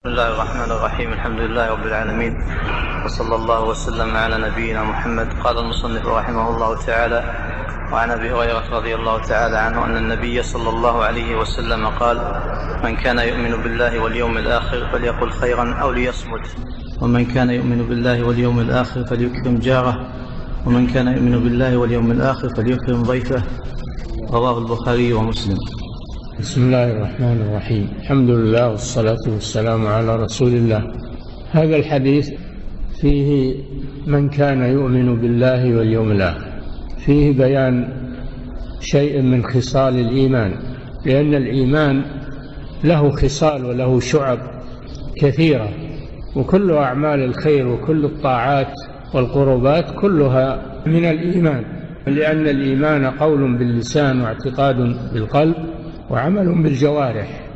بسم الله الرحمن الرحيم الحمد لله رب العالمين وصلى الله وسلم على نبينا محمد قال المصنف رحمه الله تعالى وعن ابي هريره رضي الله تعالى عنه ان النبي صلى الله عليه وسلم قال من كان يؤمن بالله واليوم الآخر فليقل خيرا أو ليصمت ومن كان يؤمن بالله واليوم الآخر فليكرم جاره ومن كان يؤمن بالله واليوم الآخر فليكرم ضيفه رواه البخاري ومسلم بسم الله الرحمن الرحيم. الحمد لله والصلاة والسلام على رسول الله. هذا الحديث فيه من كان يؤمن بالله واليوم الآخر. فيه بيان شيء من خصال الإيمان لأن الإيمان له خصال وله شعب كثيرة وكل أعمال الخير وكل الطاعات والقربات كلها من الإيمان لأن الإيمان قول باللسان واعتقاد بالقلب وعمل بالجوارح.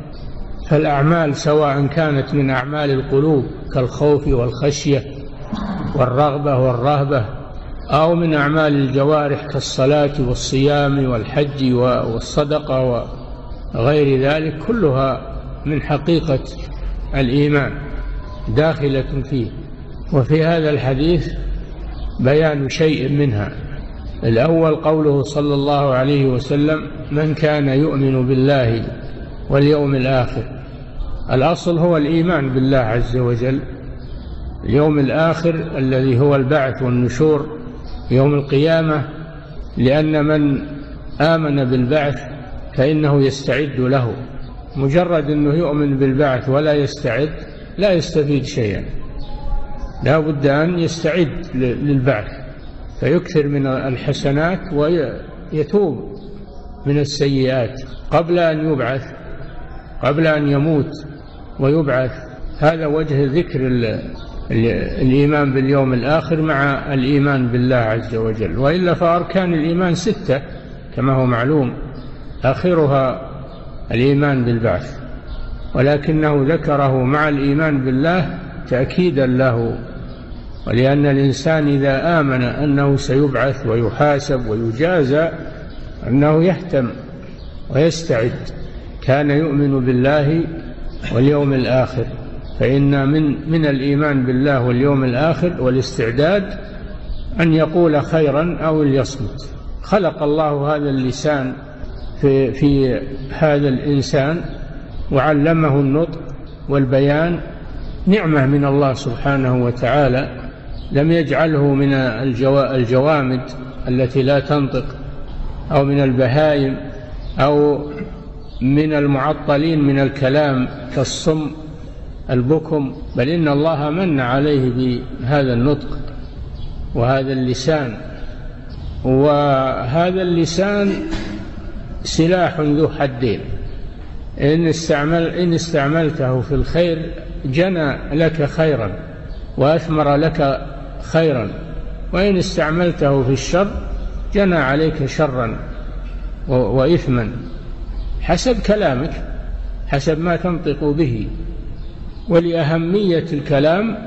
فالأعمال سواء كانت من أعمال القلوب كالخوف والخشية والرغبة والرهبة أو من أعمال الجوارح كالصلاة والصيام والحج والصدقة وغير ذلك كلها من حقيقة الإيمان داخلة فيه. وفي هذا الحديث بيان شيء منها. الأول قوله صلى الله عليه وسلم من كان يؤمن بالله واليوم الآخر. الأصل هو الإيمان بالله عز وجل. اليوم الآخر الذي هو البعث والنشور. يوم القيامة لأن من آمن بالبعث فإنه يستعد له. مجرد أنه يؤمن بالبعث ولا يستعد لا يستفيد شيئا. لا بد أن يستعد للبعث. فيكثر من الحسنات ويتوب من السيئات قبل أن يبعث قبل أن يموت ويبعث. هذا وجه ذكر الإيمان باليوم الآخر مع الإيمان بالله عز وجل. وإلا فأركان الإيمان ستة كما هو معلوم. آخرها الإيمان بالبعث. ولكنه ذكره مع الإيمان بالله تأكيدا له. ولأن الإنسان إذا آمن أنه سيبعث ويحاسب ويجازى أنه يهتم ويستعد كان يؤمن بالله واليوم الآخر. فإن من من الإيمان بالله واليوم الآخر والاستعداد أن يقول خيرا أو ليصمت. خلق الله هذا اللسان في في هذا الإنسان وعلمه النطق والبيان نعمة من الله سبحانه وتعالى. لم يجعله من الجوامد التي لا تنطق أو من البهائم أو من المعطلين من الكلام كالصم البكم. بل إن الله من عليه بهذا النطق وهذا اللسان. وهذا اللسان سلاح ذو حدين. إن, استعمل إن استعملته في الخير جنى لك خيرا وأثمر لك خيرا. وإن استعملته في الشر جنى عليك شرا وإثما. حسب كلامك حسب ما تنطق به. ولأهمية الكلام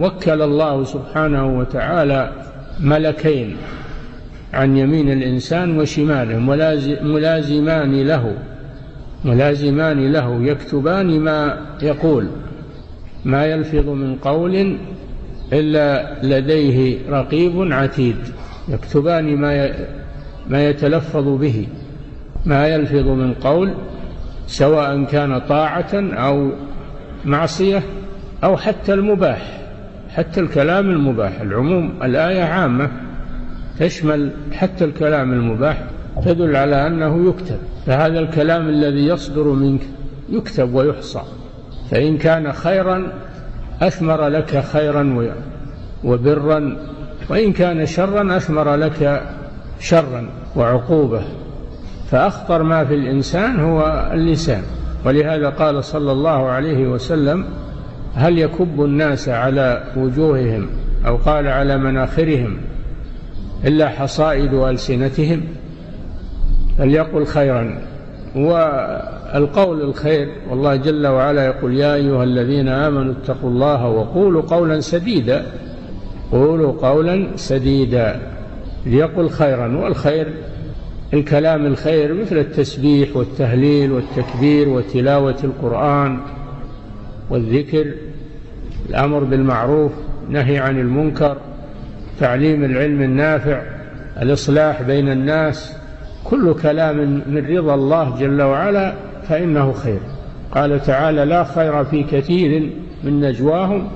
وكل الله سبحانه وتعالى ملكين عن يمين الإنسان وشماله. ملازمان له ملازمان له. يكتبان ما يقول. ما يلفظ من قول إلا لديه رقيب عتيد يكتبان ما ما يتلفظ به ما يلفظ من قول سواء كان طاعة أو معصية أو حتى المباح حتى الكلام المباح. العموم الآية عامة تشمل حتى الكلام المباح تدل على أنه يكتب. فهذا الكلام الذي يصدر منك يكتب ويحصى. فإن كان خيرا أثمر لك خيرا وبرا وإن كان شرا أثمر لك شرا وعقوبة. فأخطر ما في الإنسان هو اللسان. ولهذا قال صلى الله عليه وسلم هل يكب الناس على وجوههم أو قال على مناخرهم إلا حصائد ألسنتهم؟ فليقل خيرا. والقول الخير والله جل وعلا يقول يا أيها الذين آمنوا اتقوا الله وقولوا قولا سديدا قولوا قولا سديدا. ليقل خيرا والخير الكلام الخير مثل التسبيح والتهليل والتكبير وتلاوة القرآن والذكر الأمر بالمعروف نهي عن المنكر تعليم العلم النافع الإصلاح بين الناس كل كلام من رضا الله جل وعلا فإنه خير. قال تعالى لا خير في كثير من نجواهم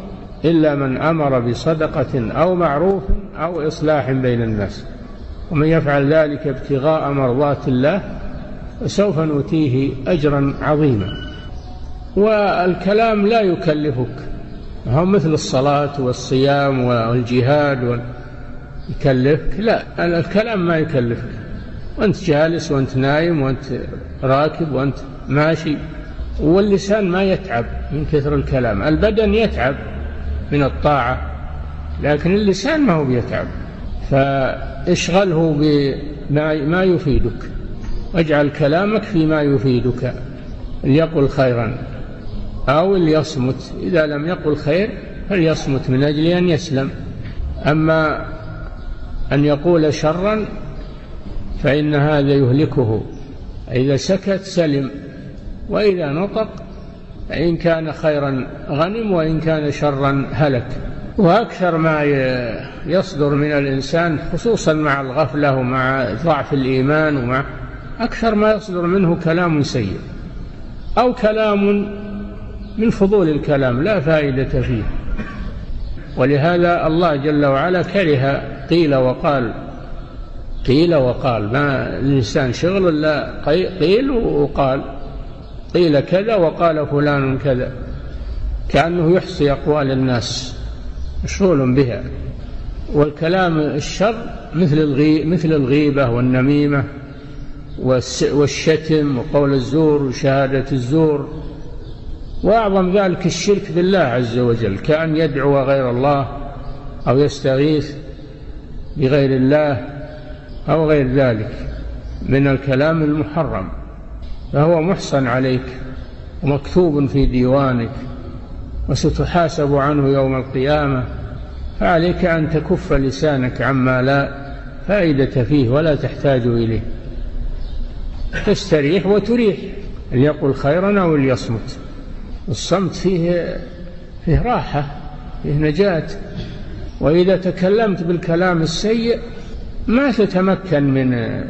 إلا من أمر بصدقة أو معروف أو إصلاح بين الناس. ومن يفعل ذلك ابتغاء مرضات الله فسوف نؤتيه أجرا عظيما. والكلام لا يكلفك. هو مثل الصلاة والصيام والجهاد يكلفك؟ لا الكلام ما يكلفك. وأنت جالس وأنت نايم وأنت راكب وأنت ماشي واللسان ما يتعب من كثر الكلام. البدن يتعب من الطاعة لكن اللسان ما هو بيتعب. فاشغله بما ما يفيدك. واجعل كلامك فيما يفيدك. ليقل خيرا أو ليصمت. إذا لم يقل خير فليصمت من أجل أن يسلم. أما أن يقول شرا فإن هذا يهلكه. إذا سكت سلم وإذا نطق فإن كان خيرا غنم وإن كان شرا هلك. وأكثر ما يصدر من الإنسان خصوصا مع الغفلة ومع ضعف الإيمان ومع أكثر ما يصدر منه كلام سيء أو كلام من فضول الكلام لا فائدة فيه. ولهذا الله جل وعلا كره قيل وقال قيل وقال ما الإنسان شغل إلا قيل وقال قيل كذا وقال فلان كذا. كأنه يحصي أقوال الناس مشغول بها. والكلام الشر مثل الغي مثل الغيبة والنميمة والشتم وقول الزور وشهادة الزور. وأعظم ذلك الشرك بالله عز وجل كأن يدعو غير الله أو يستغيث بغير الله. أو غير ذلك من الكلام المحرم فهو محصن عليك ومكتوب في ديوانك وستحاسب عنه يوم القيامة فعليك أن تكف لسانك عما لا فائدة فيه ولا تحتاج إليه. تستريح وتريح ليقل خيرا أو ليصمت. الصمت فيه فيه راحة فيه نجاة. وإذا تكلمت بالكلام السيء ما تتمكن من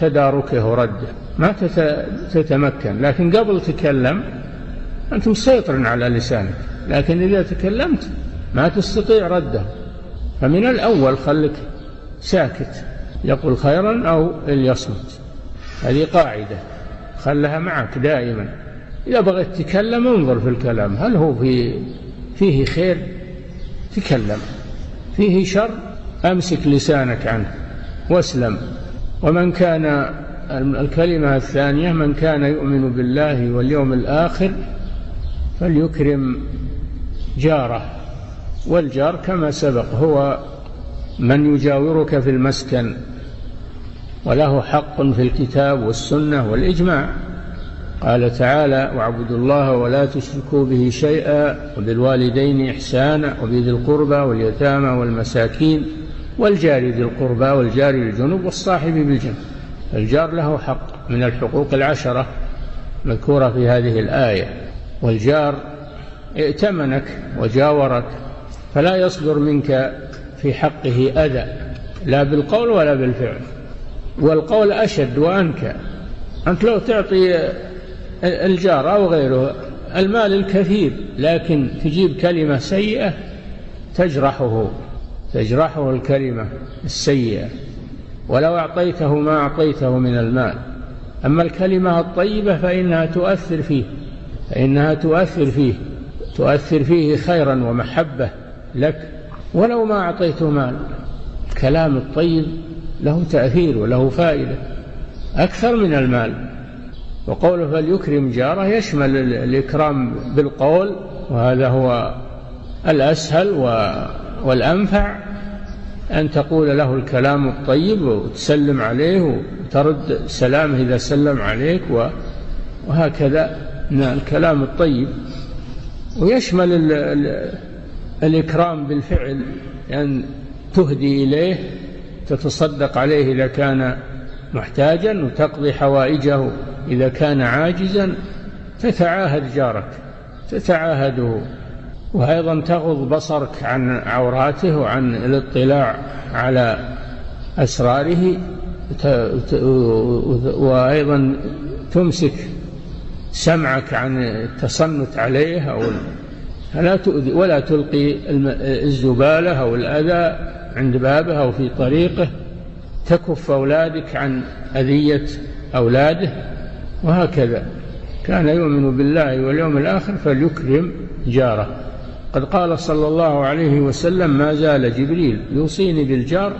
تداركه ورده ما تتمكن. لكن قبل تكلم أنت مسيطر على لسانك لكن إذا تكلمت ما تستطيع رده. فمن الأول خلك ساكت يقول خيرا أو ليصمت. هذه قاعدة خلها معك دائما. إذا بغيت تتكلم انظر في الكلام هل هو في فيه خير؟ تكلم. فيه شر؟ أمسك لسانك عنه. واسلم. ومن كان الكلمة الثانية من كان يؤمن بالله واليوم الآخر فليكرم جاره. والجار كما سبق هو من يجاورك في المسكن وله حق في الكتاب والسنة والإجماع. قال تعالى واعبدوا الله ولا تشركوا به شيئا وبالوالدين إحسانا وبذي القربى واليتامى والمساكين والجار ذي القربى والجار الجنوب والصاحب بالجنب الجار له حق من الحقوق العشرة مذكورة في هذه الآية. والجار ائتمنك وجاورك فلا يصدر منك في حقه أذى لا بالقول ولا بالفعل. والقول أشد وأنكى. أنت لو تعطي الجار أو غيره المال الكثير لكن تجيب كلمة سيئة تجرحه. تجرحه الكلمة السيئة. ولو أعطيته ما أعطيته من المال. أما الكلمة الطيبة فإنها تؤثر فيه فإنها تؤثر فيه تؤثر فيه خيرا ومحبة لك. ولو ما أعطيته مال الكلام الطيب له تأثير وله فائدة أكثر من المال. وقوله فليكرم جاره يشمل الإكرام بالقول وهذا هو الأسهل والأنفع. أن تقول له الكلام الطيب وتسلم عليه وترد سلامه إذا سلم عليك وهكذا. الكلام الطيب. ويشمل ال ال الإكرام بالفعل أن تهدي إليه تتصدق عليه إذا كان محتاجا وتقضي حوائجه إذا كان عاجزا تتعاهد جارك تتعاهده وأيضا تغض بصرك عن عوراته وعن الاطلاع على أسراره وأيضا تمسك سمعك عن التصنت عليه أو فلا تؤذي ولا تلقي الزبالة أو الأذى عند بابه أو في طريقه. تكف أولادك عن أذية أولاده وهكذا. كان يؤمن بالله واليوم الآخر فليكرم جاره. قد قال صلى الله عليه وسلم ما زال جبريل يوصيني بالجار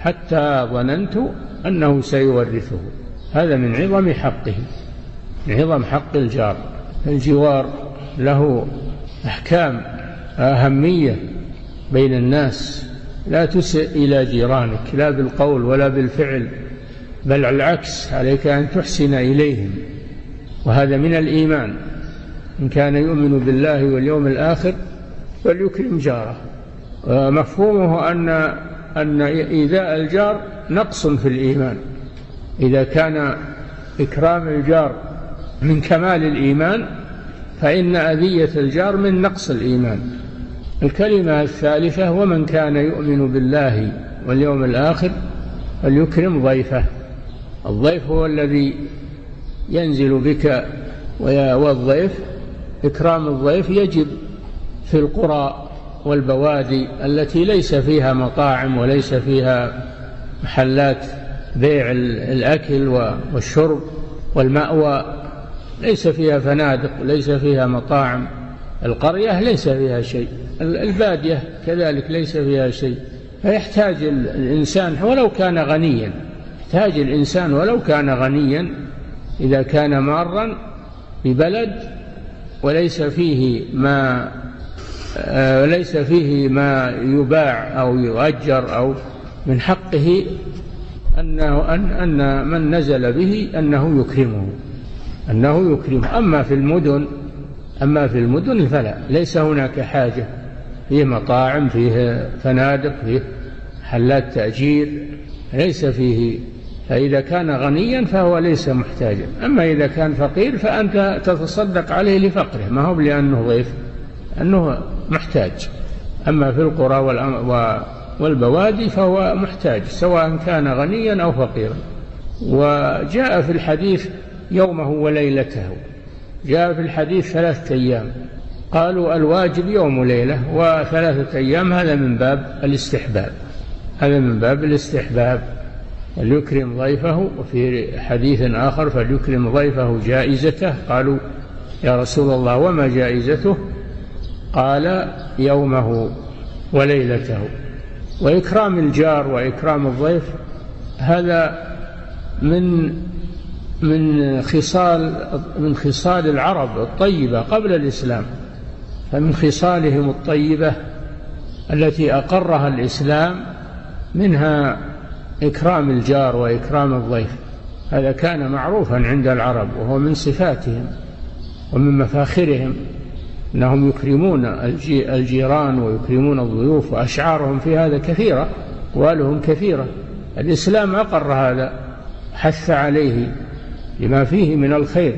حتى ظننت أنه سيورثه. هذا من عظم حقه من عظم حق الجار. الجوار له أحكام أهمية بين الناس. لا تسئ إلى جيرانك لا بالقول ولا بالفعل بل العكس عليك أن تحسن إليهم. وهذا من الإيمان. إن كان يؤمن بالله واليوم الآخر فليكرم جاره. مفهومه أن أن إيذاء الجار نقص في الإيمان. إذا كان إكرام الجار من كمال الإيمان فإن أذية الجار من نقص الإيمان. الكلمة الثالثة ومن كان يؤمن بالله واليوم الآخر فليكرم ضيفه. الضيف هو الذي ينزل بك والضيف إكرام الضيف يجب في القرى والبوادي التي ليس فيها مطاعم وليس فيها محلات بيع الأكل والشرب والمأوى ليس فيها فنادق ليس فيها مطاعم. القرية ليس فيها شيء البادية كذلك ليس فيها شيء. فيحتاج الإنسان ولو كان غنيا يحتاج الإنسان ولو كان غنيا إذا كان مارا ببلد وليس فيه ما ليس فيه ما يباع أو يؤجر أو من حقه أنه أن أن من نزل به أنه يكرمه أنه يكرمه. أما في المدن أما في المدن فلا ليس هناك حاجة. فيه مطاعم فيه فنادق فيه حلات تأجير ليس فيه. فإذا كان غنيا فهو ليس محتاجا. أما إذا كان فقير فأنت تتصدق عليه لفقره. ما هو لأنه ضيف أنه محتاج. أما في القرى والبوادي فهو محتاج سواء كان غنيا أو فقيرا. وجاء في الحديث يومه وليلته. جاء في الحديث ثلاثة أيام. قالوا الواجب يوم ليلة وثلاثة أيام هذا من باب الاستحباب. هذا من باب الاستحباب. فليكرم ضيفه وفي حديث آخر فليكرم ضيفه جائزته. قالوا يا رسول الله وما جائزته؟ قال يومه وليلته. وإكرام الجار وإكرام الضيف هذا من من خصال من خصال العرب الطيبة قبل الإسلام فمن خصالهم الطيبة التي أقرها الإسلام منها إكرام الجار وإكرام الضيف. هذا كان معروفا عند العرب وهو من صفاتهم ومن مفاخرهم. أنهم يكرمون الجيران ويكرمون الضيوف وأشعارهم في هذا كثيرة وألهم كثيرة. الإسلام أقر هذا حث عليه لما فيه من الخير.